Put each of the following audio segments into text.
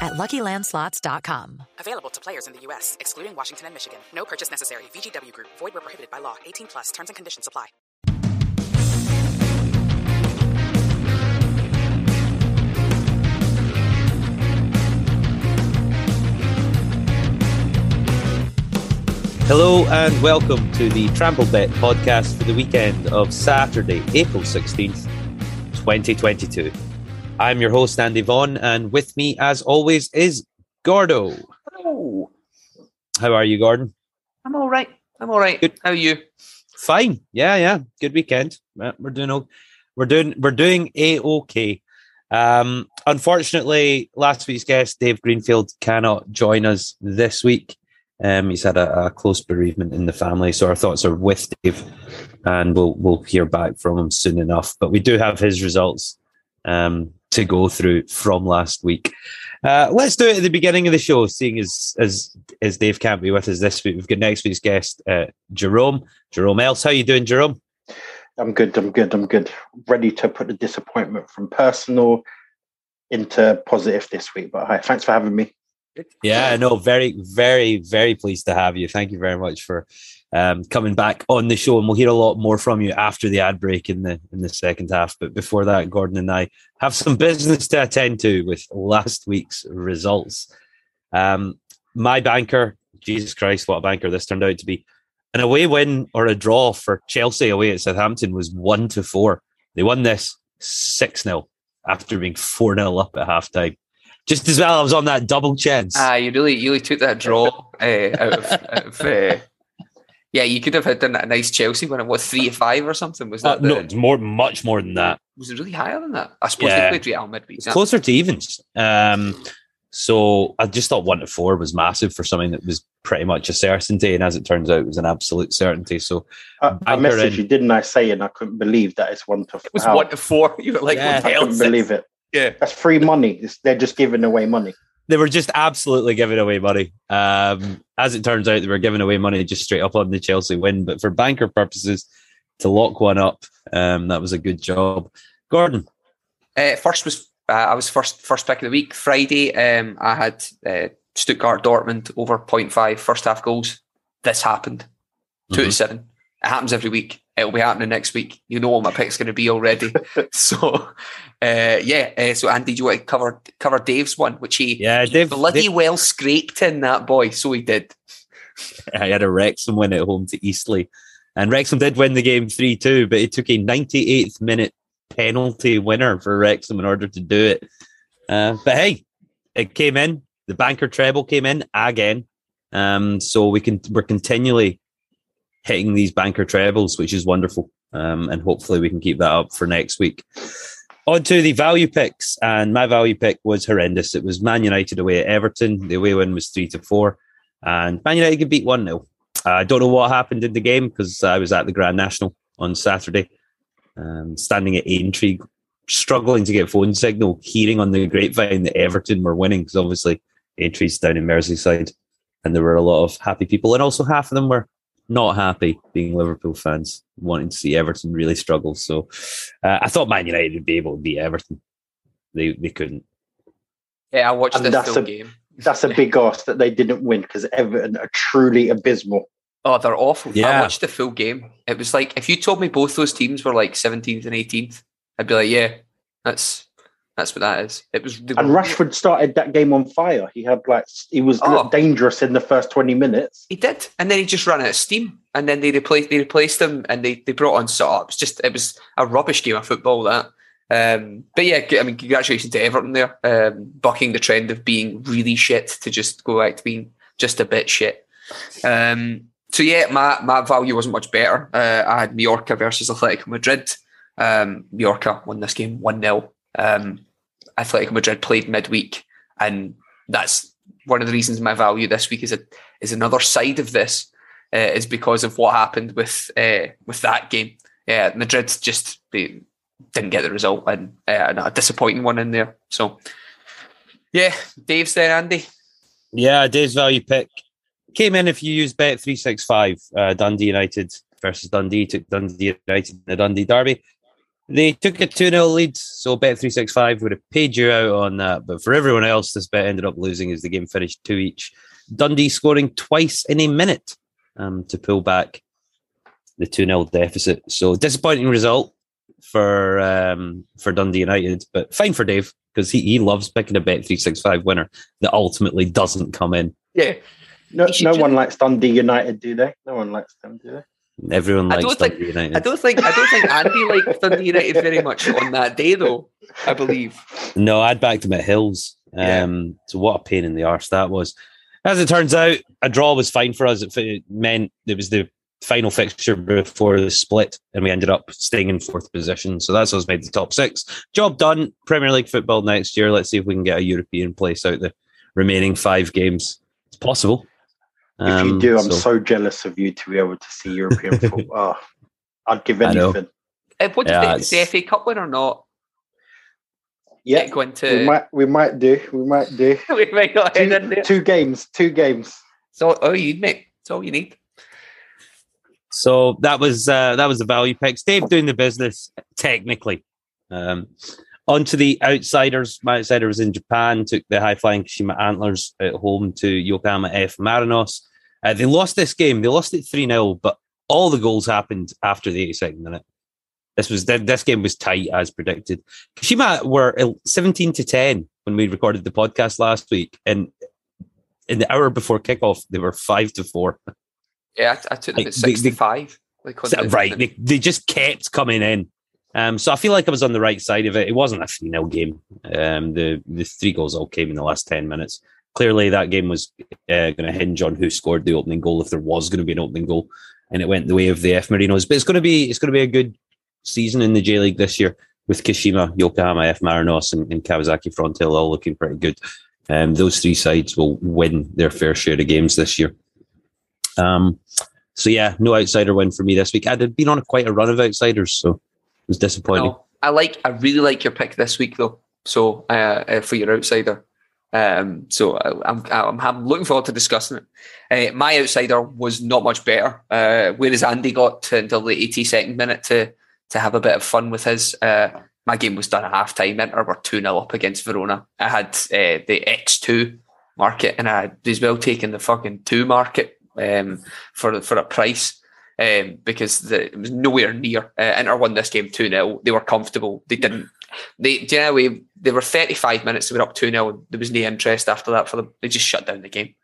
at LuckyLandSlots.com. Available to players in the U.S., excluding Washington and Michigan. No purchase necessary. VGW Group. Void where prohibited by law. 18 plus. Terms and conditions apply. Hello and welcome to the Trample Bet podcast for the weekend of Saturday, April 16th, 2022. I'm your host, Andy Vaughan, and with me, as always, is Gordo. Hello. How are you, Gordon? I'm all right. I'm all right. Good. How are you? Fine. Yeah, yeah. Good weekend. We're doing we're doing we're doing a okay. Um, unfortunately, last week's guest Dave Greenfield cannot join us this week. Um, he's had a, a close bereavement in the family, so our thoughts are with Dave, and we'll we'll hear back from him soon enough. But we do have his results um, to go through from last week. Uh, let's do it at the beginning of the show, seeing as as as Dave can't be with us this week. We've got next week's guest, uh, Jerome. Jerome Else, how you doing, Jerome? I'm good. I'm good. I'm good. Ready to put the disappointment from personal into positive this week. But hi, thanks for having me. Yeah, no, very, very, very pleased to have you. Thank you very much for um, coming back on the show, and we'll hear a lot more from you after the ad break in the in the second half. But before that, Gordon and I have some business to attend to with last week's results. Um, my banker, Jesus Christ, what a banker this turned out to be! An away win or a draw for Chelsea away at Southampton was one to four. They won this six 0 after being four 0 up at half time. Just as well, I was on that double chance. Ah, you really, you really took that draw uh, out of. Out of uh, yeah, you could have had done that nice Chelsea when it was three to five or something. Was Uh, that no, the- it's more, much more than that. Was it really higher than that? I suppose Yeah. they played Real midweek. It's closer to evens. Um, so I just thought one to four was massive for something that was pretty much a certainty, and as it turns out, it was an absolute certainty. So I, I Banker messaged in. you, didn't I? Say, and I couldn't believe that it's one to. It was how- one to four. You were like, Yeah. what I hell couldn't believe it. Yeah. That's free money. It's, they're just giving away money. they were just absolutely giving away money. Um, as it turns out, they were giving away money just straight up on the Chelsea win. But for banker purposes, to lock one up, um, that was a good job. Gordon, Uh, first was uh, I was first first pick of the week. Friday, um, I had uh, Stuttgart Dortmund over 0.5 first half goals. This happened. 2 to Mhm. seven. It happens every week. It'll be happening next week. You know what my pick's going to be already. so, uh, yeah. Uh, so, Andy, do you want to cover cover Dave's one, which he, Yeah, he Dave- bloody Dave- well scraped in that boy. So he did. I had a Wrexham win at home to Eastleigh. And Wrexham did win the game 3 2, but it took a 98th minute penalty winner for Wrexham in order to do it. Uh, but hey, it came in. The banker treble came in again. Um, so we can we're continually hitting these banker trebles, which is wonderful. Um, and hopefully we can keep that up for next week. On to the value picks, and my value pick was horrendous. It was Man United away at Everton. The away win was three to four, and Man United could beat one 0 I don't know what happened in the game because I was at the Grand National on Saturday, um, standing at Aintree, struggling to get phone signal, hearing on the grapevine that Everton were winning because obviously Aintree's down in Merseyside, and there were a lot of happy people, and also half of them were not happy being Liverpool fans, wanting to see Everton really struggle. So uh, I thought Man United would be able to beat Everton. They they couldn't. Yeah, I watched And this that's full a- game. That's a big ask that they didn't win because Everton are truly abysmal. Oh, they're awful. Yeah. I watched the full game. It was like if you told me both those teams were like 17th and 18th, I'd be like, yeah, that's that's what that is. It was. they And Rashford started that game on fire. He had like he was Oh. dangerous in the first twenty minutes. He did, and then he just ran out of steam, and then they replaced they replaced him, and they they brought on Saw. It was just it was a rubbish game of football that. Um, but yeah, I mean, congratulations to Everton there, um, bucking the trend of being really shit to just go back to being just a bit shit. Um, so yeah, my my value wasn't much better. Uh, I had Mallorca versus Athletic Madrid. Um, Mallorca won this game one 0 Atletico Madrid played midweek, and that's one of the reasons my value this week is a, is another side of this. uh, is because of what happened with uh, with that game. Yeah, Madrid just they didn't get the result and uh, a disappointing one in there. So, yeah, Dave's there, Andy. Yeah, Dave's value pick came in if you use Bet three six five. Uh, Dundee United versus Dundee took Dundee United in the Dundee derby. They took a 2 0 lead, so Bet three six five would have paid you out on that. But for everyone else, this bet ended up losing as the game finished two each. Dundee scoring twice in a minute um, to pull back the 2 0 deficit. So disappointing result for um, for Dundee United, but fine for Dave because he, he loves picking a bet 365 winner that ultimately doesn't come in. Yeah. No, no one likes Dundee United, do they? No one likes them, do they? Everyone I likes don't think- United. I don't think I don't think Andy liked Dundee United very much on that day though. I believe. No, I'd backed him at Hills. Yeah. Um, So what a pain in the arse that was. As it turns out, a draw was fine for us. It meant it was the final fixture before the split, and we ended up staying in fourth position. So that's us made the top six. Job done. Premier League football next year. Let's see if we can get a European place out the remaining five games. It's possible. If you Um, do, I'm so, jealous of you to be able to see European football. Oh, I'd give anything. Uh, what do Yeah, you think? Is the it's- FA Cup win or not? Yeah, Go into we might, we might do. We might do. we might not head in Two, two games. Two games. So all you need, mate. That's all you need. So that was uh, that was the value picks. Dave doing the business technically. Um, on to the outsiders. My outsider was in Japan. Took the high flying Kashima Antlers at home to Yokohama F Marinos. Uh, they lost this game. They lost it three 0 but all the goals happened after the 82nd minute. This was this game was tight as predicted. Kashima were seventeen to ten when we recorded the podcast last week, and in the hour before kickoff, they were five to four. Yeah, I, I took them Like, at they- they-. Like on So- right. They, they just kept coming in. Um, so I feel like I was on the right side of it. It wasn't a 3 0 game. Um, the, the three goals all came in the last 10 minutes. Clearly, that game was uh, going to hinge on who scored the opening goal, if there was going to be an opening goal. And it went the way of the F Marinos. But it's going to be it's going to be a good season in the J League this year with Kashima, Yokohama, F Marinos, and, and Kawasaki Frontale all looking pretty good. Um, those three sides will win their fair share of games this year. Um, so yeah, no outsider win for me this week. I'd been on a, quite a run of outsiders, so it was disappointing. No, I like. I really like your pick this week, though. So uh, uh, for your outsider, um, so I, I'm, I'm I'm looking forward to discussing it. Uh, my outsider was not much better, uh, whereas Andy got until the 82nd minute to to have a bit of fun with his. Uh, my game was done at half time. Inter were 2 0 up against Verona. I had uh, the X2 market and I had as well taken the fucking 2 market um, for for a price um, because the, it was nowhere near. Uh, Inter won this game 2 0. They were comfortable. They didn't. They, know, we, they were 35 minutes, they were up 2 0. There was no interest after that for them. They just shut down the game.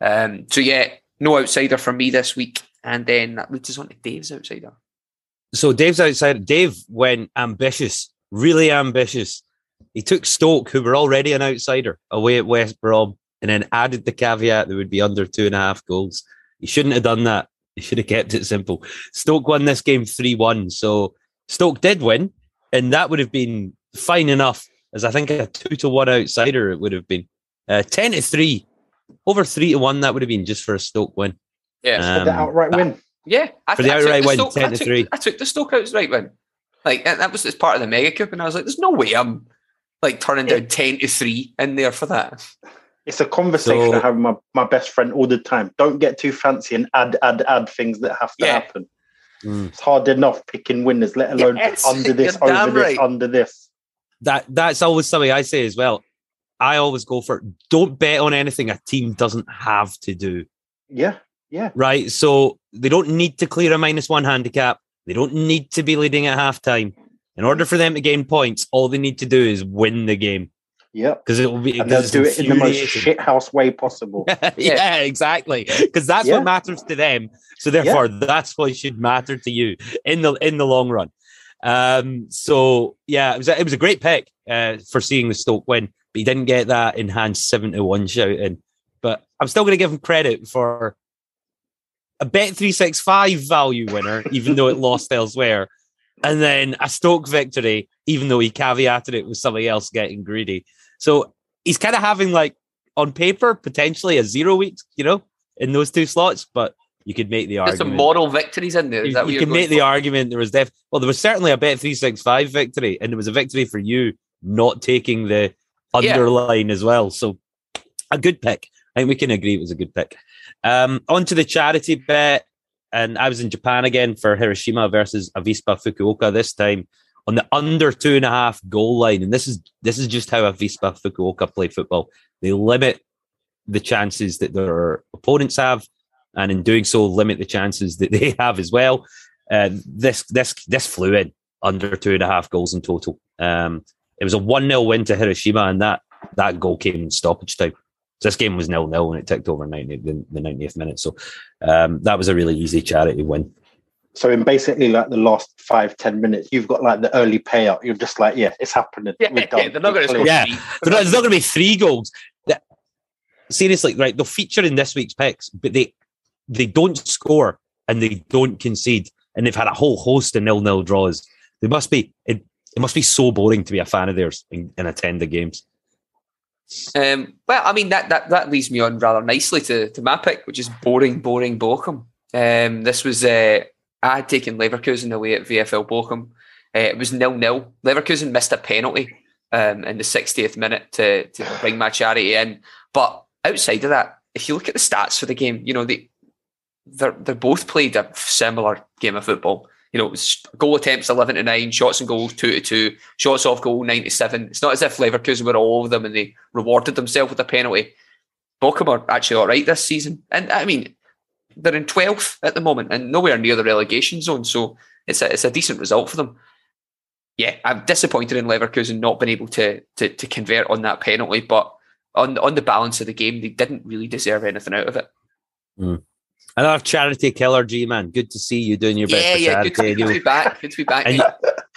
Um, so, yeah, no outsider for me this week. And then that leads us on to Dave's outsider. So Dave's outsider, Dave went ambitious, really ambitious. He took Stoke, who were already an outsider, away at West Brom, and then added the caveat there would be under two and a half goals. He shouldn't have done that. He should have kept it simple. Stoke won this game 3 1. So Stoke did win, and that would have been fine enough, as I think a 2 to 1 outsider it would have been. Uh, 10 to 3, over 3 to 1, that would have been just for a Stoke win. Yeah. For the Um, outright win. Yeah, I, For the I took outright win, Stoke- 10 I to took, three. I took the Stoke outright win. Like that was as part of the mega cup, and I was like, "There's no way I'm like turning down ten to three in there for that." It's a conversation So- I have with my, my best friend all the time. Don't get too fancy and add, add, add things that have to Yeah. happen. Mm. It's hard enough picking winners, let alone Yes, under this, you're over damn this, right. under this. that that's always something I say as well. I always go for don't bet on anything a team doesn't have to do. Yeah, yeah. Right. So they don't need to clear a minus one handicap. They don't need to be leading at halftime. In order for them to gain points, all they need to do is win the game. Yeah. Because it will be And they'll do it in the most shithouse way possible. yeah, exactly. Because that's Yeah. what matters to them. So therefore, that's what should matter to you in the in the long run. Um, so yeah, it was a, it was a great pick uh, for seeing the Stoke win, but he didn't get that enhanced seven to one shout in. But I'm still going to give him credit for a bet three six five value winner, even though it lost elsewhere, and then a Stoke victory, even though he caveated it with somebody else getting greedy. So he's kind of having like on paper potentially a zero week, you know, in those two slots, but you could make the argument. There's some moral victories in there. Is you that you make going the argument there was def well there was certainly a bet 365 victory and it was a victory for you not taking the Yeah. underline as well so a good pick i think we can agree it was a good pick um on to the charity bet and i was in japan again for hiroshima versus avispa fukuoka this time on the under two and a half goal line and this is this is just how a avispa fukuoka play football they limit the chances that their opponents have and in doing so limit the chances that they have as well. Uh, this this this flew in under two and a half goals in total. Um, it was a one 0 win to Hiroshima, and that that goal came in stoppage time. So this game was nil nil when it ticked over 90, the, the 90th minute. So um, that was a really easy charity win. So in basically like the last five ten minutes, you've got like the early payout. You're just like, yeah, it's happening. Yeah, We're yeah, done. they're not going to score. clear. Yeah. three. But there's not going to be three goals. That- seriously, right? They'll feature in this week's picks, but they they don't score and they don't concede, and they've had a whole host of nil nil draws. They must be it. It must be so boring to be a fan of theirs and, and attend the games. Um, well, I mean that, that that leads me on rather nicely to, to my pick, which is boring, boring Bochum. Um, this was uh, I had taken Leverkusen away at VFL Bochum. Uh, it was nil nil. Leverkusen missed a penalty um, in the 60th minute to to bring my charity in. But outside of that, if you look at the stats for the game, you know they they're they both played a similar game of football. You know, goal attempts eleven to nine, shots and goals two to two, shots off goal ninety seven. It's not as if Leverkusen were all of them and they rewarded themselves with a penalty. Bochum are actually all right this season, and I mean they're in twelfth at the moment and nowhere near the relegation zone. So it's a it's a decent result for them. Yeah, I'm disappointed in Leverkusen not being able to to, to convert on that penalty, but on on the balance of the game, they didn't really deserve anything out of it. Hmm. Another charity killer, G man. Good to see you doing your best yeah, for yeah, charity. good to, good to be back. Good to be back. and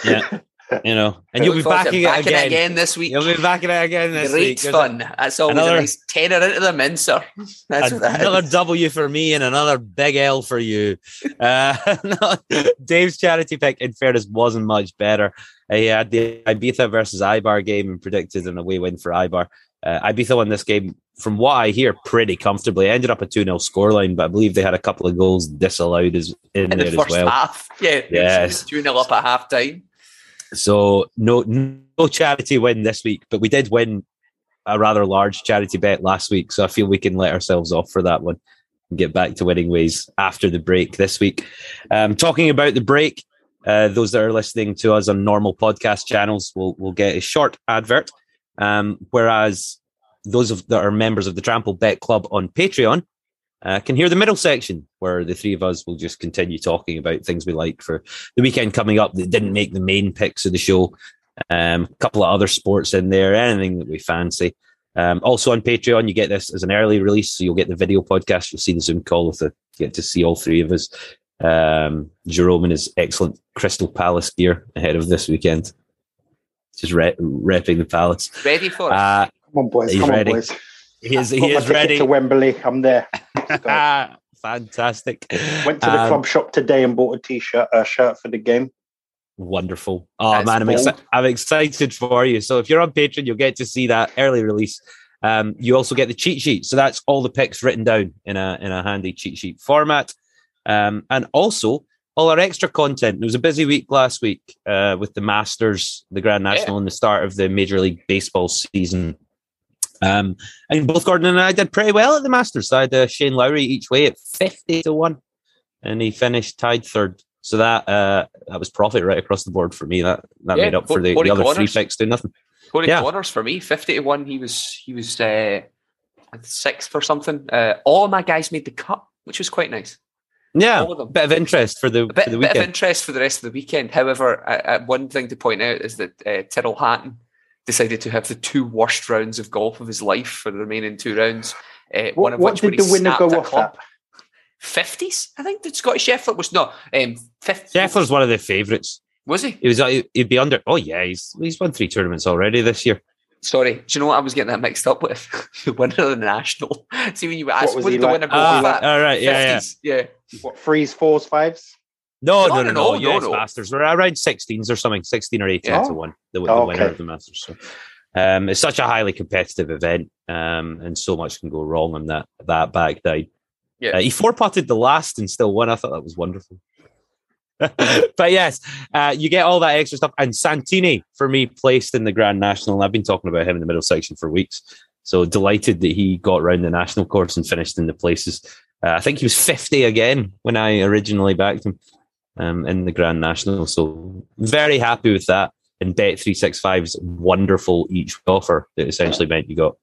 yeah, you know, and you'll be Look back again, backing it again. again this week. You'll be back again this Great week. Fun. That's always another- a nice tenner into the mincer. That's what that another is. W for me and another big L for you. Uh, no, Dave's charity pick, in fairness, wasn't much better. Uh, He had the Ibiza versus Eibar game and predicted an away win for Eibar. Uh, Ibiza won this game, from what I hear, pretty comfortably. Ended up a 2 0 scoreline, but I believe they had a couple of goals disallowed as, in in there the as first well. half. Yeah, Yes. two 0 up at half time. So no no charity win this week, but we did win a rather large charity bet last week. So I feel we can let ourselves off for that one and get back to winning ways after the break this week. Um, talking about the break, uh, those that are listening to us on normal podcast channels will will get a short advert. Um, whereas those of, that are members of the Trample Bet Club on Patreon uh, can hear the middle section where the three of us will just continue talking about things we like for the weekend coming up that didn't make the main picks of the show. Um, a couple of other sports in there, anything that we fancy. Um, also on Patreon, you get this as an early release, so you'll get the video podcast. You'll see the Zoom call with the you get to see all three of us. Um, Jerome in his excellent Crystal Palace gear ahead of this weekend, just re- repping the Palace. Ready for it. Uh, Come on, boys. He's Come ready. on, boys. He is he is ready. to Wembley. I'm there. Fantastic. Went to the Um, club shop today and bought a t-shirt, a shirt for the game. Wonderful. Oh That's man, I'm, exci- I'm excited for you. So if you're on Patreon, you'll get to see that early release. Um, you also get the cheat sheet. So that's all the picks written down in a in a handy cheat sheet format. Um, and also all our extra content. It was a busy week last week uh, with the Masters, the Grand National, and the start of the Major League Baseball season. Um, and both Gordon and I did pretty well at the Masters. So I had uh, Shane Lowry each way at 50 to 1, and he finished tied third. So that uh, that was profit right across the board for me. That that Yeah, made up for the, the other three Conners. picks doing nothing. Corey yeah. Conners for me, fifty to one. He was he was uh, sixth or something. Uh, all my guys made the cut, which was quite nice. Yeah, them. bit of interest for the A bit, for the bit of interest for the rest of the weekend. However, one thing to point out is that uh, Tyrrell Hatton decided to have the two worst rounds of golf of his life for the remaining two rounds. Uh, one of what which did where he the winner snapped go a off club. at? Fifties, I think. That Scotty Scheffler was no. Um, 50, Scheffler's one of the favourites. was he? He was uh, he'd be under. Oh yeah, he's he's won three tournaments already this year. Sorry, do you know what I was getting that mixed up with? the winner of the national. See when you were asked, was what he did the like? winner go off at? all right, yeah, yeah. yeah. What, threes, fours, fives? No, No, no, no, no, US. Masters. We're around 16s or something, 16 or 18 Yeah. to one. The, the Oh, winner of the Masters. So, um, it's such a highly competitive event, um, and so much can go wrong on that that back nine. Yeah. Uh, he four potted the last and still won. I thought that was wonderful. but yes, uh, you get all that extra stuff. And Santini, for me, placed in the Grand National. I've been talking about him in the middle section for weeks. So delighted that he got around the national course and finished in the places. Uh, I think he was 50 again when I originally backed him um, in the Grand National. So very happy with that. And Bet365's wonderful each offer that essentially meant you got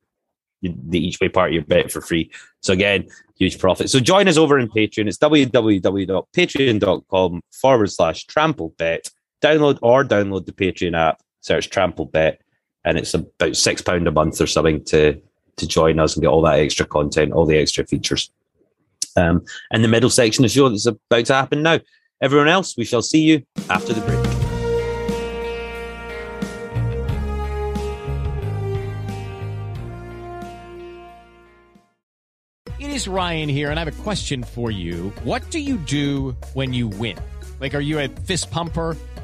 the each way part of your bet for free. So again, huge profit. So join us over in Patreon. It's www.patreon.com forward slash trampled bet. Download or download the Patreon app, search trampled bet, and it's about six pound a month or something to to join us and get all that extra content, all the extra features. Um, and the middle section of the show that's about to happen now. Everyone else, we shall see you after the break. It is Ryan here, and I have a question for you. What do you do when you win? Like, are you a fist pumper?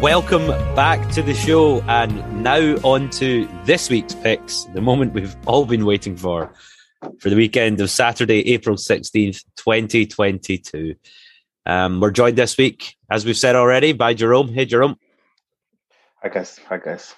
Welcome back to the show, and now on to this week's picks, the moment we've all been waiting for, for the weekend of Saturday, April 16th, 2022. Um, we're joined this week, as we've said already, by Jerome. Hey, Jerome. I guess. I guess.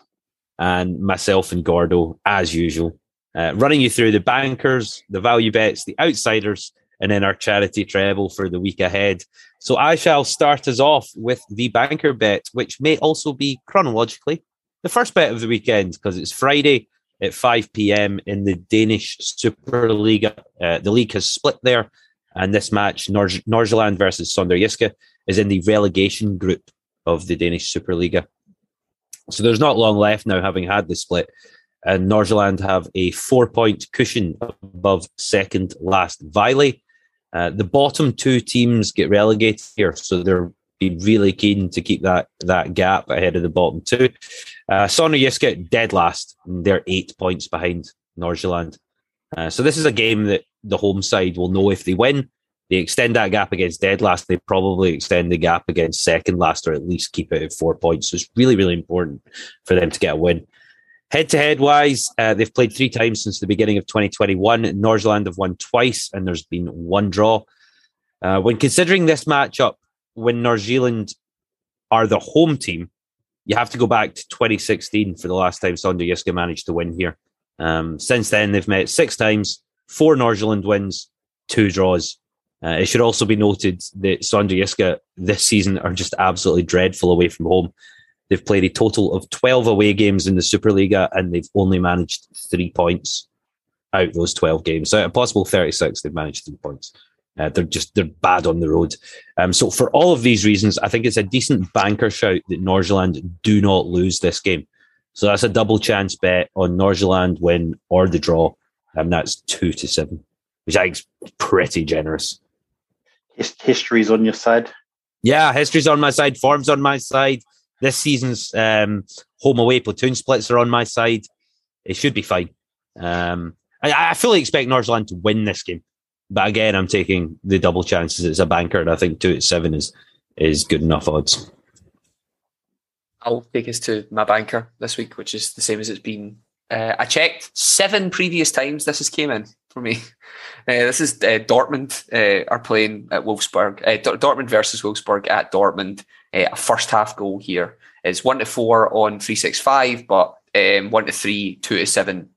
And myself and Gordo, as usual, uh, running you through the bankers, the value bets, the outsiders, and then our charity treble for the week ahead. So I shall start us off with the banker bet, which may also be chronologically the first bet of the weekend because it's Friday at 5 p.m. in the Danish Superliga. Uh, the league has split there, and this match, Nor- Norgeland versus Sonderjyske, is in the relegation group of the Danish Superliga. So there's not long left now, having had the split. And Norgeland have a four point cushion above second last Vejle. Uh, the bottom two teams get relegated here, so they're be really keen to keep that that gap ahead of the bottom two. Uh, Sonderjyske dead last; they're eight points behind Norgeland. Uh, so this is a game that the home side will know if they win, they extend that gap against dead last. They probably extend the gap against second last, or at least keep it at four points. So it's really, really important for them to get a win. Head to head wise, uh, they've played three times since the beginning of 2021. Norgeland have won twice, and there's been one draw. Uh, when considering this matchup, when Norgeland are the home team, you have to go back to 2016 for the last time Sonderjyske managed to win here. Um, since then, they've met six times, four Norgeland wins, two draws. Uh, it should also be noted that Sonderjyske this season are just absolutely dreadful away from home. They've played a total of 12 away games in the Superliga and they've only managed three points out those 12 games. So of possible 36, they've managed three points. Uh, they're just they're bad on the road. Um, so for all of these reasons, I think it's a decent banker shout that Norgeland do not lose this game. So that's a double chance bet on Norgeland win or the draw, and that's two to seven, which I think is pretty generous. History's on your side. Yeah, history's on my side, form's on my side. This season's um, home away platoon splits are on my side. It should be fine. Um, I, I fully expect Norgeland to win this game, but again, I'm taking the double chances. It's a banker, and I think two at seven is is good enough odds. I'll take us to my banker this week, which is the same as it's been. Uh, I checked seven previous times this has came in for me. Uh, this is uh, Dortmund uh, are playing at Wolfsburg. Uh, Dortmund versus Wolfsburg at Dortmund. Uh, a first half goal here is one to four on three six five, but um, one to three, two to seven,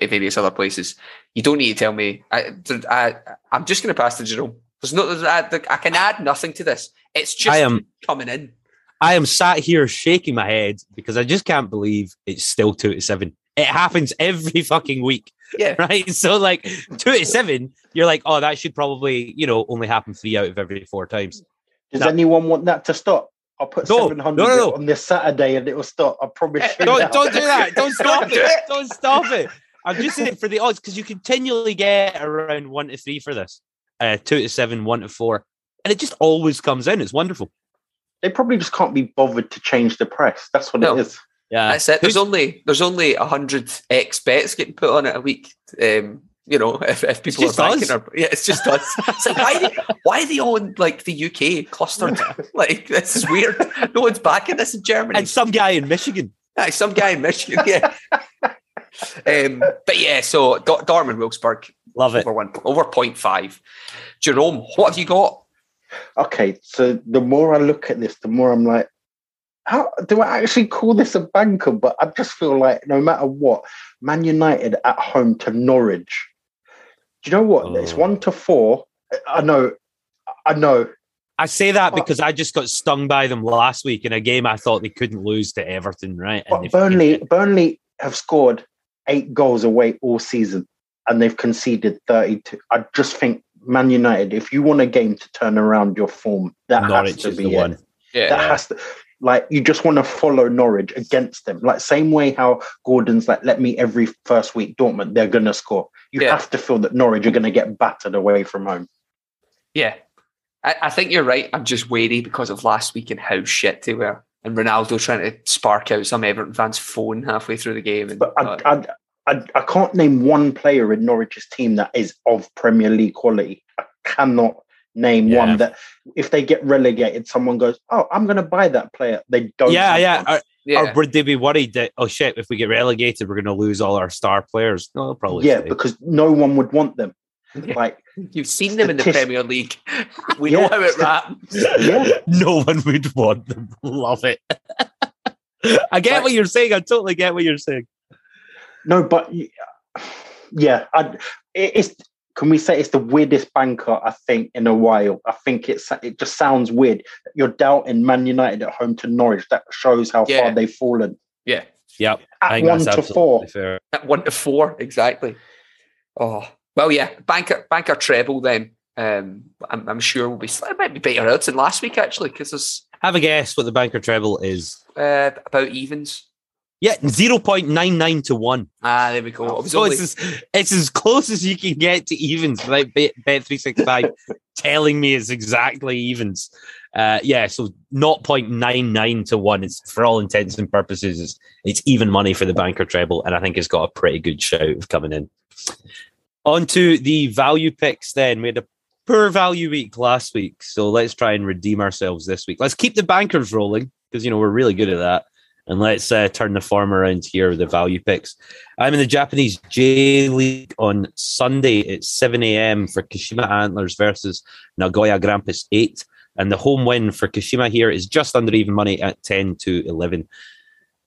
at various other places. You don't need to tell me. I, I I'm just going to pass to Jerome. There's no. I, I can add nothing to this. It's just I am- coming in. I am sat here shaking my head because I just can't believe it's still two to seven. It happens every fucking week, Yeah. right? So like two to seven, you're like, oh, that should probably you know only happen three out of every four times. Does No. anyone want that to stop? I'll put No, 700 no, no, no. on this Saturday and it will stop. I promise you. Don't now. don't do that. Don't stop it. it. Don't stop it. I'm just saying it for the odds because you continually get around one to three for this, uh, two to seven, one to four, and it just always comes in. It's wonderful. They probably just can't be bothered to change the price. That's what No. it is. Yeah, That's it. There's Who's- only there's only a hundred X bets getting put on it a week. Um, you know, if, if people are banking, us. or, yeah, it's just us. It's like why they, why are they all in like the UK clustered? like this is weird. No one's backing this in Germany. and some guy in Michigan. Aye, some guy in Michigan. Yeah. um, but yeah, so D- Dortmund Wolfsburg Love it. over one over 0.5. Jerome, what have you got? Okay, so the more I look at this, the more I'm like, how do I actually call this a banker? But I just feel like no matter what, Man United at home to Norwich. Do you know what? It's Oh. one to four. I know, I know. I say that But- because I just got stung by them last week in a game I thought they couldn't lose to Everton, right? But they Burnley, fucking- Burnley have scored eight goals away all season, and they've conceded thirty-two. I just think Man United, if you want a game to turn around your form, that Norwich has to be the it. one. Yeah. That has to, like, you just want to follow Norwich against them. Like, same way how Gordon's like, let me every first week, Dortmund, they're to score. You Yeah. have to feel that Norwich are going to get battered away from home. Yeah. I, I think you're right. I'm just wary because of last week and how shit they were. And Ronaldo trying to spark out some Everton fans' phone halfway through the game. And, But I, I, I, I can't name one player in Norwich's team that is of Premier League quality. I cannot name Yeah. one that if they get relegated, someone goes, "Oh, I'm going to buy that player." They don't. Yeah, yeah. one. Or, yeah. or would they be worried that oh shit, if we get relegated, we're going to lose all our star players? No, they'll probably yeah, stay. because no one would want them. Yeah. Like, You've seen them in the Premier League. We know how it raps. yeah, no one would want them. Love it. I get Like- what you're saying. I totally get what you're saying. no, but y- yeah, I, it- it's. Can we say it's the weirdest banker I think in a while? I think it's it just sounds weird. You're doubting Man United at home to Norwich. That shows how Yeah. far they've fallen. Yeah. Yep. At I think one that's to four. fair. At one to four, exactly. Oh well, yeah. Banker, banker treble. Then um, I'm, I'm sure will be. It might be better odds than last week actually, because there's Have a guess what the banker treble is. uh, about evens. Yeah, zero point nine nine to one. Ah, there we go. It So only, it's as, it's as close as you can get to evens without Bet Bet three six five telling me it's exactly evens. Uh, yeah, so not point nine nine to one. It's for all intents and purposes, it's, it's even money for the banker treble, and I think it's got a pretty good shout of coming in. On to the value picks. Then we had a poor value week last week, so let's try and redeem ourselves this week. Let's keep the bankers rolling because you know we're really good at that. And let's uh, turn the form around here with the value picks. I'm in the Japanese J League on Sunday at 7 a.m. for Kashima Antlers versus Nagoya Grampus 8. And the home win for Kashima here is just under even money at 10 to 11.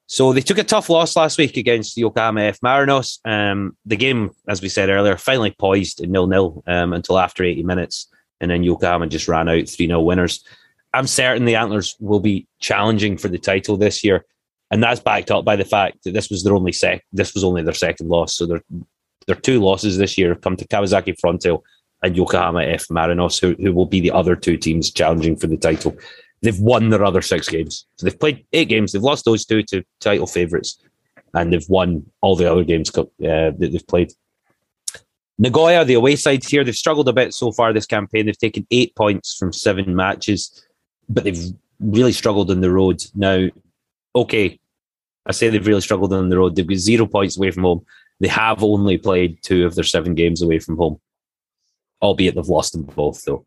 So they took a tough loss last week against Yokohama F. Marinos. Um, the game, as we said earlier, finally poised at nil nil um, until after 80 minutes. And then Yokohama just ran out 3 0 winners. I'm certain the Antlers will be challenging for the title this year and that's backed up by the fact that this was their only sec. This was only their second loss. So their their two losses this year have come to Kawasaki Frontale and Yokohama F Marinos, who, who will be the other two teams challenging for the title. They've won their other six games. So they've played eight games. They've lost those two to title favourites, and they've won all the other games uh, that they've played. Nagoya, the away side here, they've struggled a bit so far this campaign. They've taken eight points from seven matches, but they've really struggled on the road. Now, okay, I say they've really struggled on the road. They've got zero points away from home. They have only played two of their seven games away from home, albeit they've lost them both, though.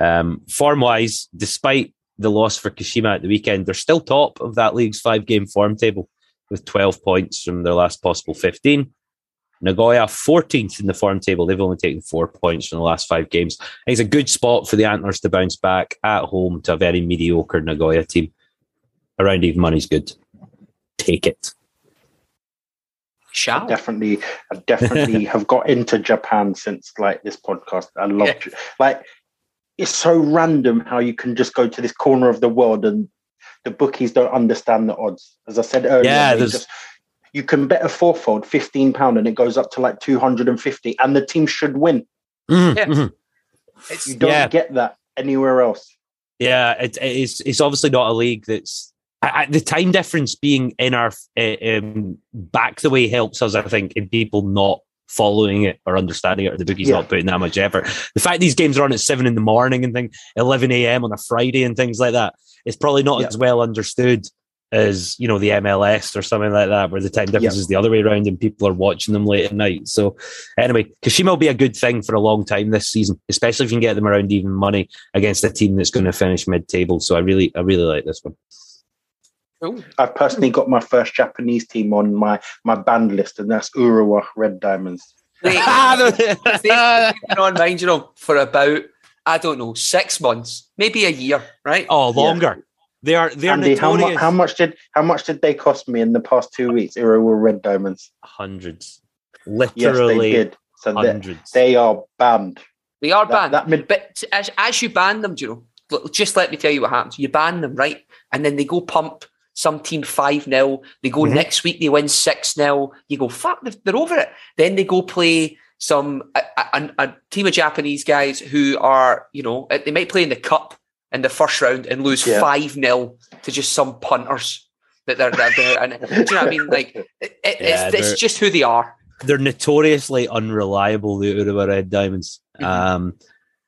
Um, form wise, despite the loss for Kashima at the weekend, they're still top of that league's five game form table with 12 points from their last possible 15. Nagoya 14th in the form table. They've only taken four points from the last five games. It's a good spot for the Antlers to bounce back at home to a very mediocre Nagoya team. Around even money's good. Take it. shall. definitely I definitely have got into Japan since like this podcast. I love Yeah. like it's so random how you can just go to this corner of the world and the bookies don't understand the odds. As I said earlier, Yeah, there's- just, you can bet a fourfold, fifteen pound, and it goes up to like two hundred and fifty, and the team should win. Mhm, Yeah. mhm. You don't Yeah. get that anywhere else. Yeah, it, it's it's obviously not a league that's I, I- the time difference being in our uh, um, back the way helps us. I think in people not following it or understanding it, or the bookie's Yeah. not putting that much effort. The fact these games are on at seven in the morning and thing, eleven a.m. on a Friday and things like that, it's probably not Yeah. as well understood as you know the MLS or something like that, where the time difference Yeah. is the other way around and people are watching them late at night. So anyway, Kashima will be a good thing for a long time this season, especially if you can get them around even money against a team that's going to finish mid-table. So I really, I really like this one. Cool. I've personally got my first Japanese team on my my band list, and that's Urawa Red Diamonds. They, on mine, you know, for about I don't know six months, maybe a year, right? oh, longer. They are. They are Andy, how, mu- notorious. how much did how much did they cost me in the past two weeks? Urawa Red Diamonds. Hundreds, Yes, literally they did. So hundreds. they are banned. They are banned. that mid- But as, as you ban them, do you know, just let me tell you what happens. You ban them, right? And then they go pump some team 5 0. They go Mhm. next week, they win 6 0. You go, fuck, they're, they're over it. Then they go play some, a, a, a team of Japanese guys who are, you know, they might play in the cup in the first round and lose Yeah. 5 0 to just some punters. That they're, they're there. And do you know what I mean? Like, it, Yeah, it's, it's just who they are. they're notoriously unreliable. The Urawa Red Diamonds. Mhm. Um,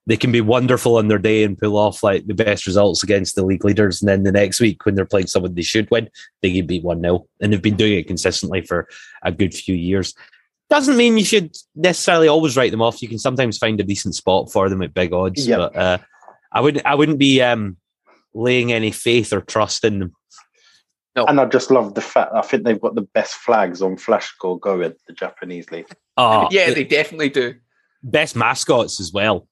they can be wonderful on their day and pull off like the best results against the league leaders, and then the next week when they're playing someone they should win, they get beat one 0 and they've been doing it consistently for a good few years. Doesn't mean you should necessarily always write them off. You can sometimes find a decent spot for them at big odds, Yeah. but uh, I wouldn't. I wouldn't be um, laying any faith or trust in them. No. And I just love the fact I think they've got the best flags on Flash Score going, the Japanese league. Oh, yeah, they definitely do. best mascots as well.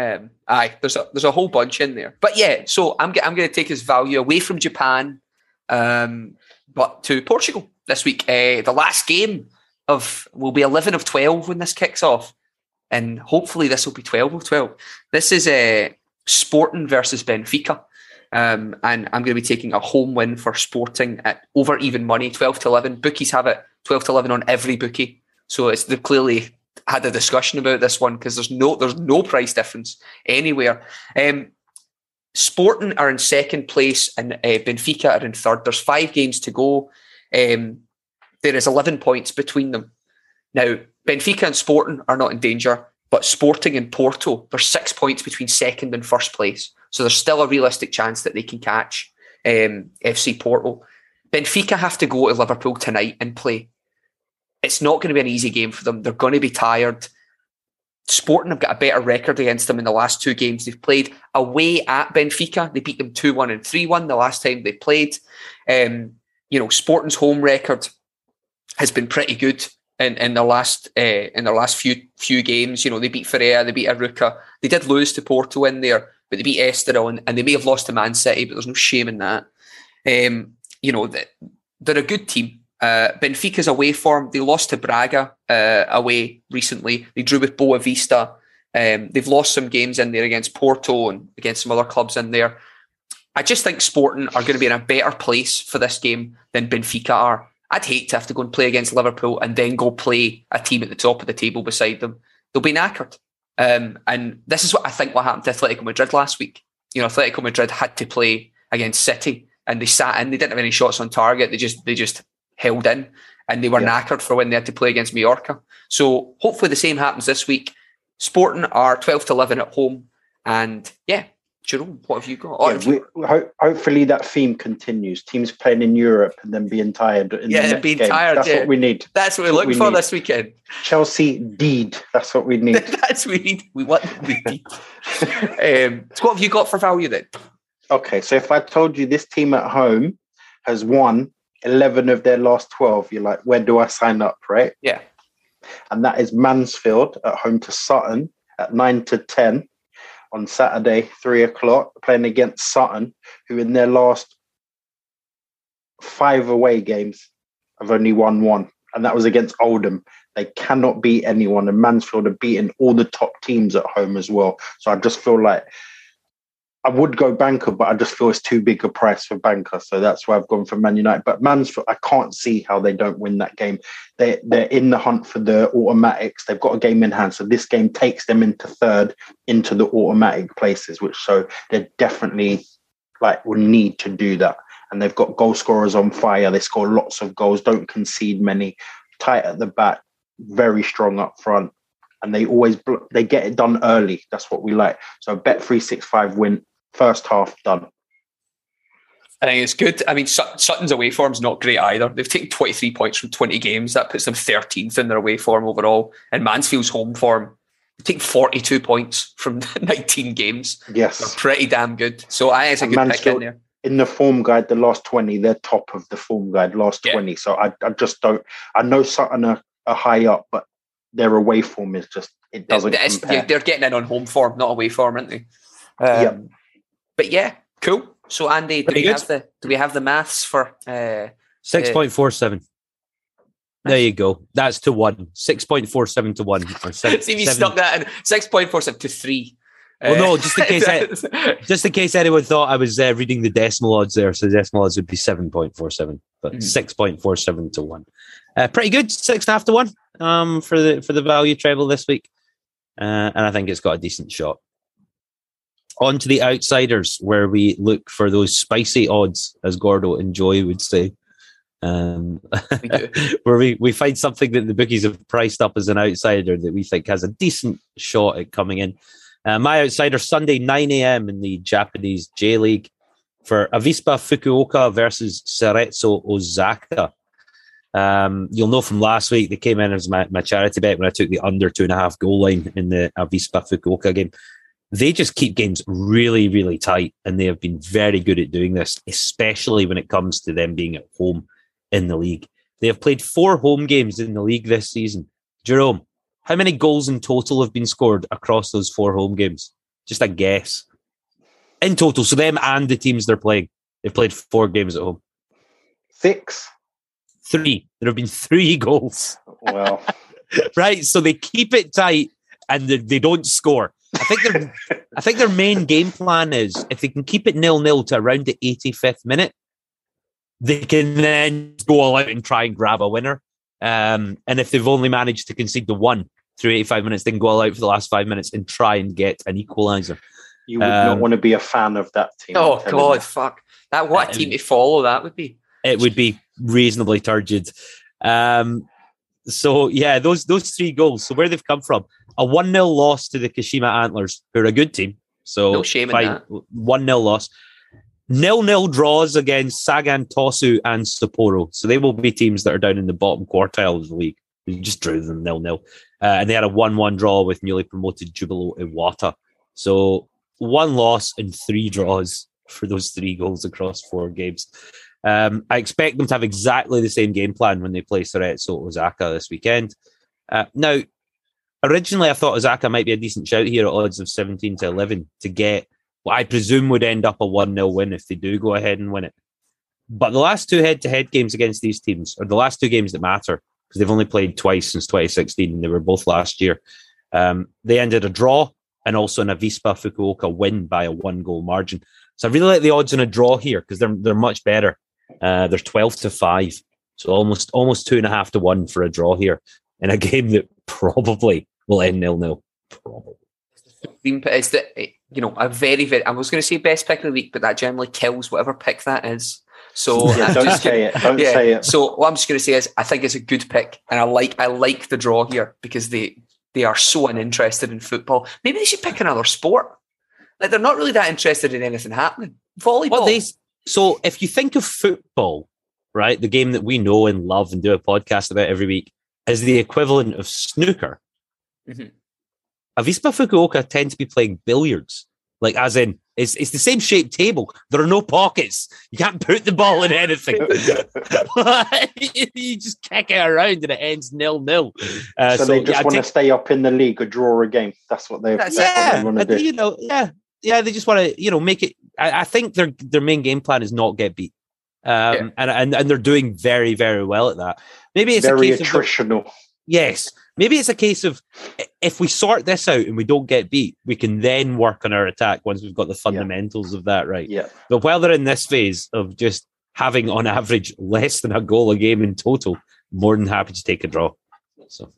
Um, aye, there's a there's a whole bunch in there, but yeah. So I'm I'm going to take his value away from Japan, um, but to Portugal this week. Uh, the last game of will be 11 of 12 when this kicks off, and hopefully this will be 12 of 12. This is uh, Sporting versus Benfica, um, and I'm going to be taking a home win for Sporting at over even money, 12 to 11. Bookies have it 12 to 11 on every bookie, so it's clearly had a discussion about this one because there's no there's no price difference anywhere. Um, Sporting are in second place and uh, Benfica are in third. There's five games to go. Um, there is 11 points between them. Now, Benfica and Sporting are not in danger, but Sporting and Porto, there's six points between second and first place. So there's still a realistic chance that they can catch um, FC Porto. Benfica have to go to Liverpool tonight and play. It's not going to be an easy game for them. They're going to be tired. Sporting have got a better record against them in the last two games they've played. Away at Benfica, they beat them 2 1 and 3 1 the last time they played. Um, you know, Sporting's home record has been pretty good in, in their last uh, in their last few few games. You know, they beat Ferreira, they beat Arouca. They did lose to Porto in there, but they beat Estoril and, and they may have lost to Man City, but there's no shame in that. Um, you know, th- they're a good team. Uh, Benfica's away form. They lost to Braga uh, away recently. They drew with Boavista. Um, they've lost some games in there against Porto and against some other clubs in there. I just think Sporting are going to be in a better place for this game than Benfica are. I'd hate to have to go and play against Liverpool and then go play a team at the top of the table beside them. They'll be knackered. Um, and this is what I think what happened to Atletico Madrid last week. You know, Atletico Madrid had to play against City and they sat in. They didn't have any shots on target. They just they just held in and they were Yeah. knackered for when they had to play against Mallorca. So hopefully the same happens this week. Sporting are 12 to 11 at home. And yeah, Jerome, what have you got? Yeah, we, ho- hopefully that theme continues. Teams playing in Europe and then being tired. In Yeah, the being game. tired, That's yeah. what we need. that's what we're looking we for need. this weekend. Chelsea deed. That's what we need. that's what we need. We want we need. um, so what have you got for value then? okay, so if I told you this team at home has won 11 of their last 12, you're like, where do I sign up, right? Yeah. And that is Mansfield at home to Sutton at 9 to 10 on Saturday, 3 o'clock, playing against Sutton, who in their last five away games have only won one. And that was against Oldham. They cannot beat anyone. And Mansfield are beating all the top teams at home as well. So I just feel like I would go banker, but I just feel it's too big a price for banker. So that's why I've gone for Man United. But Mansfield, I can't see how they don't win that game. They, they're in the hunt for the automatics. They've got a game in hand. So this game takes them into third, into the automatic places, which so they definitely like will need to do that. And they've got goal scorers on fire. They score lots of goals, don't concede many, tight at the back. very strong up front, and they always they get it done early. That's what we like. So bet three six five win first half done. I think it's good. I mean, Sut- Sutton's away form's not great either. They've taken 23 points from 20 games. That puts them 13th in their away form overall. And Mansfield's home form, they take 42 points from 19 games. Yes. They're pretty damn good. So I think it's a good pick in Mansfield- there. in the form guide, the last twenty, they're top of the form guide last Yeah. twenty. So I, I just don't. I know Sutton are, are high up, but their away form is just it doesn't compare. they're getting in on home form, not away form, aren't they? Um, Yep. But yeah, cool. So Andy, do Pretty we good. have the do we have the maths for? Uh, Six point four seven. There you go. That's to one. Six point four seven to one. Or seven, see if you seven- stuck that in six point four seven to three. Well, Uh, no, just in case I- Just in case anyone thought I was uh, reading the decimal odds there, so the decimal odds would be seven point four seven, but Mhm. six point four seven to one. Uh, pretty good, six and a half to one um, for the for the value treble this week, uh, and I think it's got a decent shot. On to the outsiders, where we look for those spicy odds, as Gordo and Joy would say. Um, We where we, we find something that the bookies have priced up as an outsider that we think has a decent shot at coming in. Uh, my outsider Sunday 9 a.m. in the Japanese J League for Avispa Fukuoka versus Cerezo Osaka. Um, you'll know from last week they came in as my, my charity bet when I took the under two and a half goal line in the Avispa Fukuoka game. They just keep games really, really tight, and they have been very good at doing this, especially when it comes to them being at home in the league. They have played four home games in the league this season. Jerome, how many goals in total have been scored across those four home games? Just a guess. In total, so them and the teams they're playing, they've played four games at home. Six. Three. There have been three goals. Well, right? So they keep it tight and they, they don't score. I think their I think their main game plan is if they can keep it nil nil to around the 85th minute, they can then go all out and try and grab a winner. Um, and if they've only managed to concede the one through 85 minutes, they can go all out for the last five minutes and try and get an equalizer. you would not Um, want to be a fan of that team. Oh God, you. fuck that! What a Um, team to follow that would be. it would be reasonably turgid. Um, so yeah, those those three goals. So where they've come from: a one 0 loss to the Kashima Antlers, who are a good team. So No shame in that. One 0 loss. Nil nil draws against Sagan Tosu and Sapporo. So they will be teams that are down in the bottom quartile of the league. You just drew them nil nil, uh, and they had a one one draw with newly promoted Jubilo Iwata. So one loss and three draws for those three goals across four games. Um, I expect them to have exactly the same game plan when they play Cerezo Osaka this weekend. Uh, now, originally I thought Osaka might be a decent shout here at odds of 17 to 11 to get what I presume would end up a 1 0 win if they do go ahead and win it. But the last two head to head games against these teams are the last two games that matter because they've only played twice since 2016 and they were both last year. Um, they ended a draw and also an Avispa Fukuoka win by a one goal margin. So I really like the odds on a draw here because they're they're much better. Uh, they're twelve to five, so almost almost two and a half to one for a draw here in a game that probably will end nil nil. Probably. Green pick is the you know a very very. I was going to say best pick of the week, but that generally kills whatever pick that is. So Yeah, don't just say it. Don't say it. So what I'm just going to say is I think it's a good pick, and I like I like the draw here because they they are so uninterested in football. Maybe they should pick another sport. Like they're not really that interested in anything happening. Volleyball. Well, they, so if you think of football, right, the game that we know and love and do a podcast about every week, is the equivalent of snooker. Mhm. Avispa Fukuoka tend to be playing billiards, like as in it's it's the same shaped table. There are no pockets. You can't put the ball in anything. you just kick it around and it ends nil nil. Uh, so, so they just yeah, want to stay up in the league or draw a game. That's what they. That's- That's, what yeah, they want to and, do. you know, yeah, yeah. They just want to, you know, make it. I, I think their their main game plan is not get beat, um, Yeah. and and and they're doing very very well at that. Maybe it's Very a case of attritional. yes. Maybe it's a case of if we sort this out and we don't get beat, we can then work on our attack once we've got the fundamentals of that right. Yeah. But while they're in this phase of just having on average less than a goal a game in total, more than happy to take a draw. So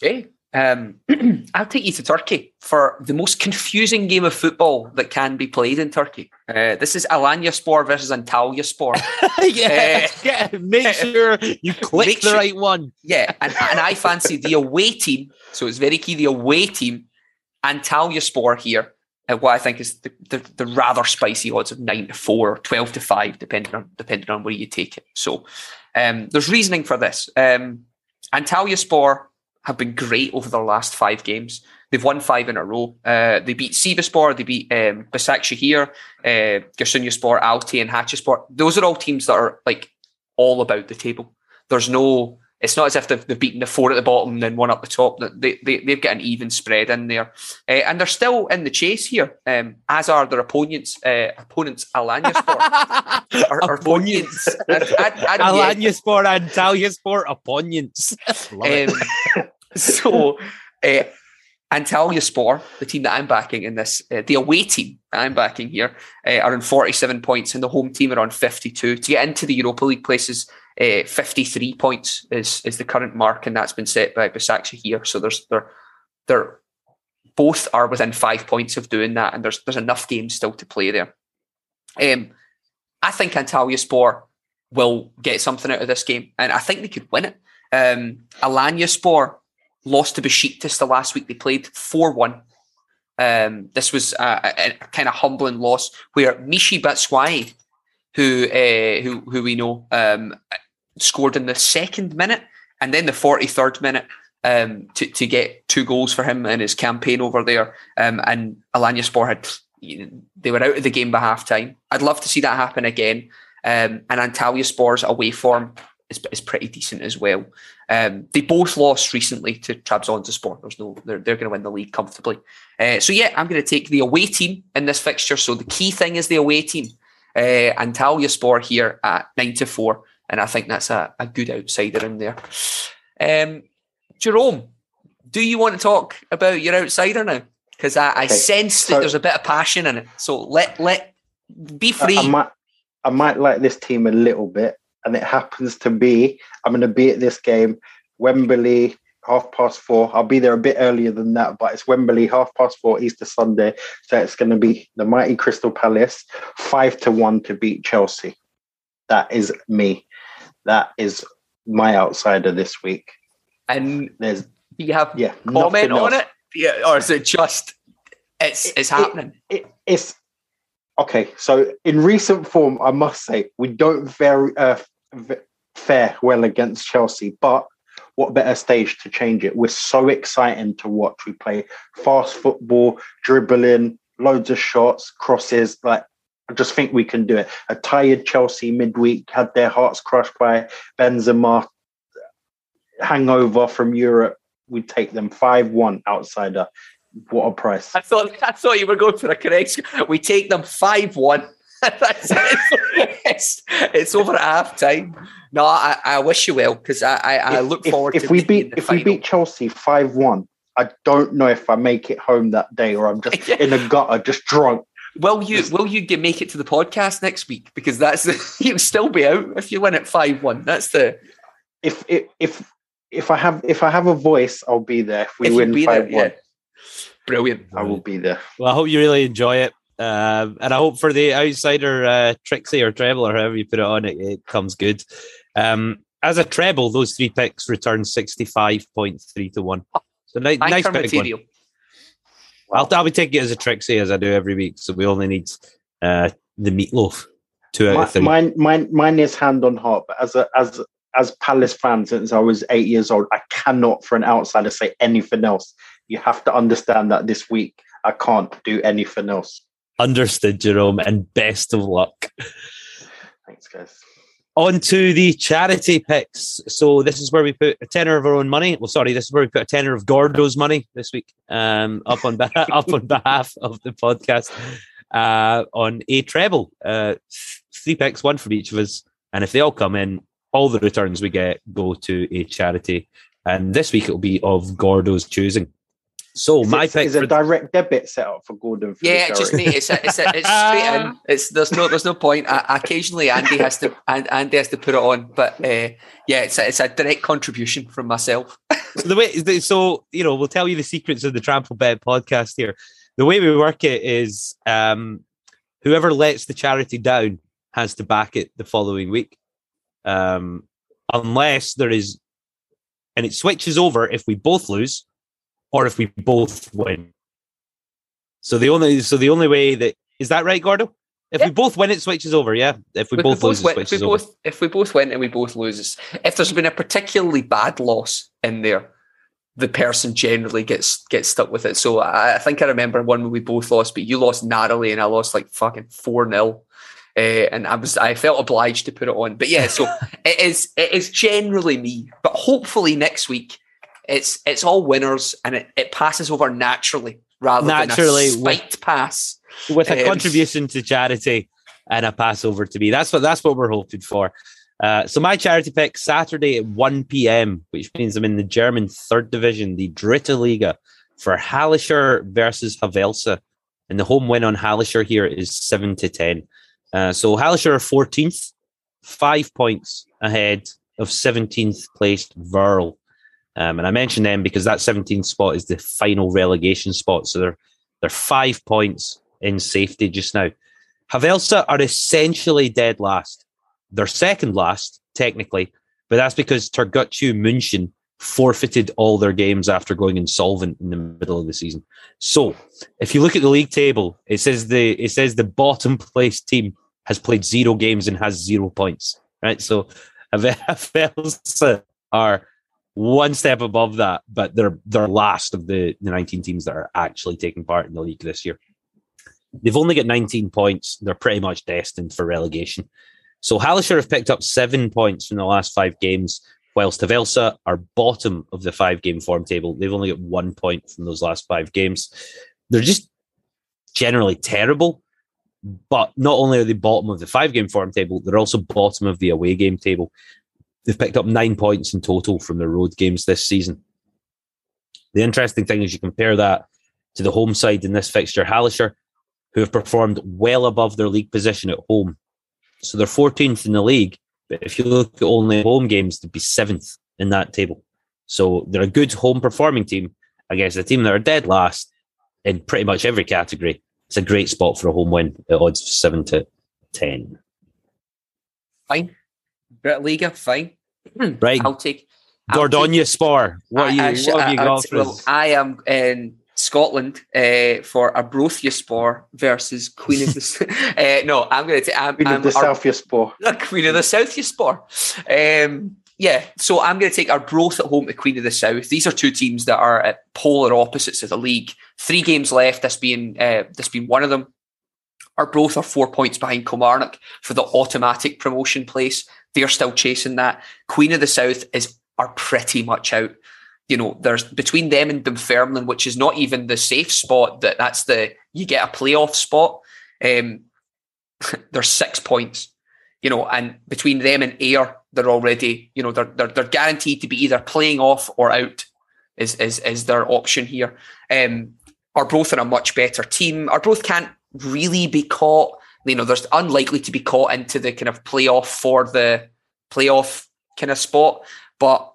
Okay. Um, I'll take you to Turkey for the most confusing game of football that can be played in Turkey. Uh, this is Alanya Spor versus Antalya Spor. yeah, Uh, yeah, make sure you click the sure- right one. Yeah, and, and I fancy the away team. So it's very key. The away team, Antalya Spor here, at what I think is the, the, the rather spicy odds of nine to four, or 12 to five, depending on depending on where you take it. So um, there's reasoning for this. Um, Antalya Spor have been great over their last five games. They've won five in a row. Uh, they beat Sivaspor, they beat um, Basaksehir, uh, Giresunspor, Altay, and Hatayspor. Those are all teams that are like all about the table. There's no, it's not as if they've, they've beaten the four at the bottom and then one up the top. They, they, they've got an even spread in there. Uh, and they're still in the chase here, um, as are their opponents, uh, opponents Alanyaspor. Our, our opponents. And, and, and, yeah, Alanya Sport, Antalya Sport, opponents. So, uh, Antalya Spor, the team that I'm backing in this, uh, the away team I'm backing here, uh, are on 47 points, and the home team are on 52. To get into the Europa League places, uh, 53 points is is the current mark, and that's been set by Basaksehir here. So there's they're they're both are within five points of doing that, and there's there's enough games still to play there. Um, I think Antalya Spor will get something out of this game, and I think they could win it. Um, Alanya Spor lost to Besiktas the last week. They played 4 1. Um, this was a, a, a kind of humbling loss where Michy Batshuayi, who, uh, who who we know, um, scored in the second minute and then the 43rd minute um, to, to get two goals for him in his campaign over there. Um, and Alanya Spor had, they were out of the game by half time. I'd love to see that happen again. Um, and Antalya Spor's away form is, is pretty decent as well. Um, they both lost recently to Trabzonspor. There's no, they're, they're going to win the league comfortably. Uh, so yeah, I'm going to take the away team in this fixture. So the key thing is the away team. Uh, Antalya Spor here at nine to four, and I think that's a, a good outsider in there. Um, Jerome, do you want to talk about your outsider now? Because I, I Okay, sense that so- there's a bit of passion in it. So let let be I- free. I, might, I might like this team a little bit, and it happens to be I'm going to be at this game, Wembley, half past four. I'll be there a bit earlier than that, but it's Wembley, half past four, Easter Sunday. So it's going to be the mighty Crystal Palace, five to one to beat Chelsea. That is me. That is my outsider this week. and There's do you have yeah, comment on else. it? Yeah, or is it just it's It- it's happening? it, it's okay. So in recent form, I must say we don't very uh, fare well against Chelsea, but what better stage to change it? We're so exciting to watch. We play fast football, dribbling, loads of shots, crosses. Like I just think we can do it. A tired Chelsea midweek had their hearts crushed by Benzema. Hangover from Europe. We take them five one outsider. What a price! I thought I thought you were going for a correction. We take them five one. That's. It's, it's over at half time. No, I, I wish you well because I, I, I look if- forward if, to we beat the if we beat Chelsea five one. I don't know if I make it home that day or I'm just Yeah. in a gutter, just drunk. Will you will you get, make it to the podcast next week? Because that's you'll still be out if you win at five one. That's the If if if if I have if I have a voice, I'll be there. If we if win five one, Yeah. Brilliant. I will be there. Well, I hope you really enjoy it. Um, and I hope for the outsider uh, Trixie or treble or however you put it on, it, it comes good. Um, as a treble, those three picks return 65.3 to 1. So ni- nice Anchor big one. material. I'll, I'll be taking it as a Trixie as I do every week. So we only need uh, the meatloaf. Two out Mi- of three. Mine mine mine is hand on heart, but as a as as Palace fan since I was eight years old, I cannot for an outsider say anything else. You have to understand that this week I can't do anything else. Understood, Jerome, and best of luck. Thanks, guys. On to the charity picks. So this is where we put a tenner of our own money. Well, sorry, this is where we put a tenner of Gordo's money this week. Um, up on beh- up on behalf of the podcast uh, on a treble. Uh, three picks, one from each of us, and if they all come in, all the returns we get go to a charity. And this week it'll be of Gordo's choosing. So Is my it- pick is a direct debit set up for Gordon. For the Yeah, just me. It's a, it's a, it's straight in. It's there's no there's no point. I, occasionally Andy has to and Andy has to put it on, but uh, yeah, it's a, it's a direct contribution from myself. so the way, so you know, we'll tell you the secrets of the Trample Bet podcast here. The way we work it is, um, whoever lets the charity down has to back it the following week, um, unless there is, and it switches over if we both lose, or if we both win. So the only, so the only way that is that right, Gordo? If Yeah. we both win, it switches over. Yeah. If we If both lose, it win, if we switches over. both if we both win and we both lose, if there's been a particularly bad loss in there, the person generally gets gets stuck with it. So I, I think I remember one where we both lost, but you lost narrowly and I lost like fucking four 0 uh, and I was I felt obliged to put it on. But yeah, so it is it is generally me. But hopefully next week it's it's all winners and it, it passes over naturally rather Naturally, than a with- spiked pass. with a Um, contribution to charity and a passover to me. That's what that's what we're hoping for. Uh, so my charity pick Saturday at 1 p.m., which means I'm in the German third division, the Dritte Liga, for Hallescher versus Havelse. And the home win on Hallescher here is 7 to 10. Uh, so Hallescher are 14th, five points ahead of 17th placed Verl. Um, and I mention them because that 17th spot is the final relegation spot. So they're they're five points in safety just now. Havelse are essentially dead last. They're second last, technically, but that's because Türkgücü München forfeited all their games after going insolvent in the middle of the season. So if you look at the league table, it says the it says the bottom place team has played zero games and has zero points. Right. So Havelse are one step above that, but they're they're last of the, the 19 teams that are actually taking part in the league this year. They've only got 19 points. They're pretty much destined for relegation. So Hallescher have picked up seven points from the last five games, whilst Havelse are bottom of the five game form table. They've only got one point from those last five games. They're just generally terrible. But not only are they bottom of the five game form table, they're also bottom of the away game table. They've picked up nine points in total from their road games this season. The interesting thing is you compare that to the home side in this fixture, Hallescher, who have performed well above their league position at home. So they're 14th in the league, but if you look at only home games, they'd be seventh in that table. So they're a good home performing team against a team that are dead last in pretty much every category. It's a great spot for a home win at odds of seven to ten. Fine. Dritte Liga, fine. Right, I'll take I'll Dordogne Spar. What, are you, I- I- what have you got for well. I am in Scotland uh, for Arbrothia versus Queen of the. S- uh, no, I'm going to take. I'm, Queen I'm of the Ar- South Yaspor. the Queen of the South Yaspor. Um, yeah, so I'm going to take Arbroath at home to Queen of the South. These are two teams that are at polar opposites of the league. Three games left. This being uh, this being one of them. Arbroath are four points behind Kilmarnock for the automatic promotion place. They're still chasing that. Queen of the South is are pretty much out. You know, there's between them and Dunfermline, which is not even the safe spot. That that's the you get a playoff spot. Um, there's six points. You know, and between them and Ayr, they're already you know they're they're, they're guaranteed to be either playing off or out. Is is is their option here? Um, are both in a much better team. Arbroath can't really be caught. You know, there's unlikely to be caught into the kind of playoff for the playoff kind of spot. But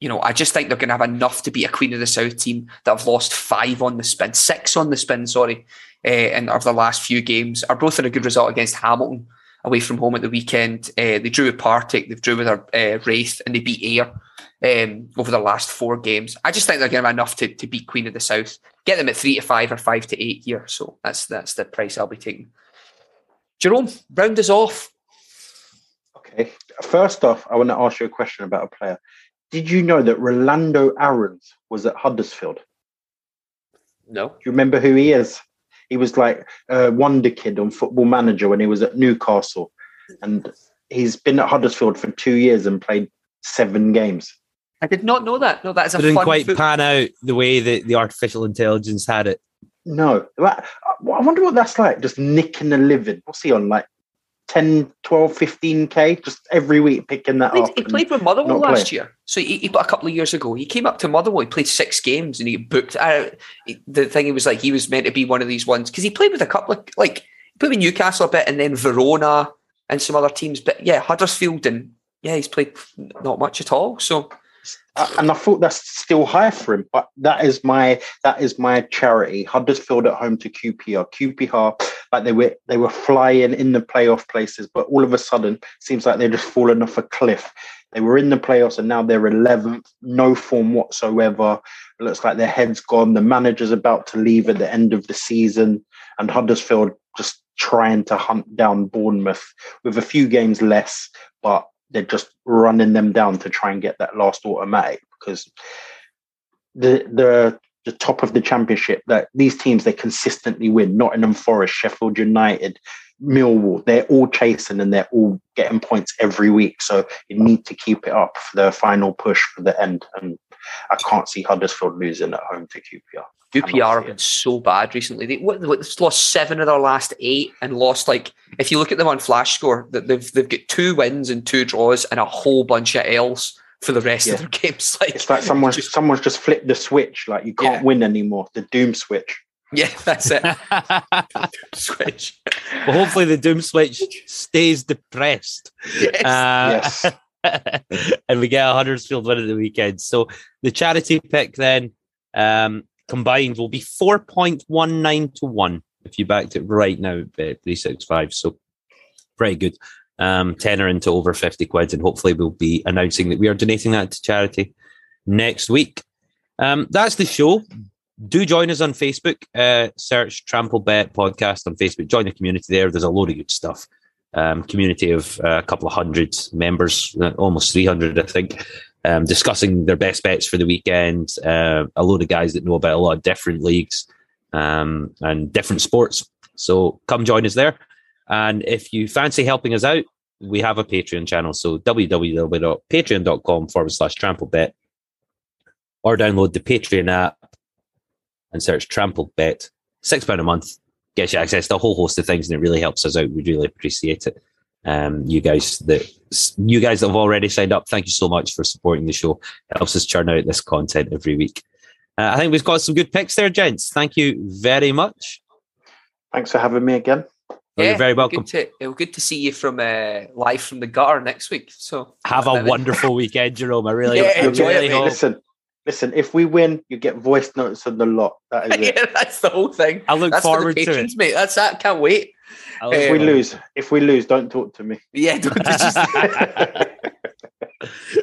you know, I just think they're going to have enough to beat a Queen of the South team that have lost five on the spin, six on the spin, sorry, uh, in of the last few games. Arbroath in a good result against Hamilton away from home at the weekend. Uh, they drew with Partick, they've drew with uh, Raith, and they beat Ayr um, over the last four games. I just think they're going to have enough to, to beat Queen of the South. Get them at three to five or five to eight here. So that's that's the price I'll be taking. Jerome, round us off. Okay. First off, I want to ask you a question about a player. Did you know that Rolando Aarons was at Huddersfield? No. Do you remember who he is? He was like a wonder kid on Football Manager when he was at Newcastle, and he's been at Huddersfield for two years and played seven games. I did not know that. No, that's a didn't fun quite foot- pan out the way that the artificial intelligence had it. No, I wonder what that's like. Just nicking a living. What's he on? Like 10, 12, 15k just every week picking that He up. he played with Motherwell last play. year. So he, he a couple of years ago. He came up to Motherwell. He played six games and he booked. I, the thing he was like, he was meant to be one of these ones because he played with a couple of like he played with Newcastle a bit and then Verona and some other teams. But yeah, Huddersfield and yeah, he's played not much at all. So Uh, and I thought that's still high for him, but that is my that is my charity. Huddersfield at home to QPR. QPR, like they were they were flying in the playoff places, but all of a sudden seems like they're just falling off a cliff. They were in the playoffs and now they're 11th, no form whatsoever. It looks like their head's gone. The manager's about to leave at the end of the season, and Huddersfield just trying to hunt down Bournemouth with a few games less, but they're just running them down to try and get that last automatic because the the the top of the championship that these teams they consistently win. Nottingham Forest Sheffield United Millwall they're all chasing and they're all getting points every week so you need to keep it up for the final push for the end and I can't see Huddersfield losing at home to QPR QPR have been so bad recently. They what, they've lost seven of their last eight and lost like if you look at them on Flash Score, that they've they've got two wins and two draws and a whole bunch of L's for the rest Yeah. of their games. Like it's like someone's just- someone's just flipped the switch like you can't Yeah. win anymore the doom switch yeah, that's it. well, Switch. hopefully the Doom Switch stays depressed. Yes. Uh, and we get a Huddersfield win at the weekend. So the charity pick then um, combined will be 4.19 to 1 if you backed it right now at Bet 365. So pretty good. Um, tenner into over 50 quid, and hopefully we'll be announcing that we are donating that to charity next week. Um, that's the show. Do join us on Facebook. Uh, search Trample Bet Podcast on Facebook. Join the community there. There's a load of good stuff um, community of uh, a couple of hundred members, uh, almost 300, I think, um, discussing their best bets for the weekend. Uh, a load of guys that know about a lot of different leagues um, and different sports. So come join us there. And if you fancy helping us out, we have a Patreon channel. So www.patreon.com forward slash trample bet or download the Patreon app and search trample bet. Six pound a month gets you access to a whole host of things, and it really helps us out. We really appreciate it. Um, you guys that you guys that have already signed up, thank you so much for supporting the show. It helps us churn out this content every week. Uh, I think we've got some good picks there, gents. Thank you very much. thanks for having me again Oh, you're very welcome. Good to, it'll good to see you from uh, live from the gutter next week. So Have a wonderful weekend, Jerome. I really, Yeah, I enjoy it, really mate. hope. listen listen if we win you get voice notes of the lot that is it yeah, that's the whole thing. I look that's forward for the to it. mate. That's that. Can't wait. I look if we Um, lose if we lose don't talk to me Yeah, don't just,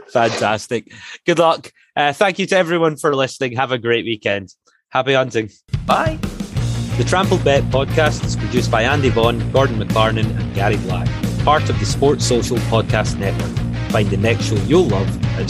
Fantastic. Good luck. Uh, thank you to everyone for listening. Have a great weekend. Happy hunting. bye. The Trampled Bet podcast is produced by Andy Vaughan, Gordon McLarnon, and Gary Black, part of the Sports Social Podcast Network. Find the next show you'll love at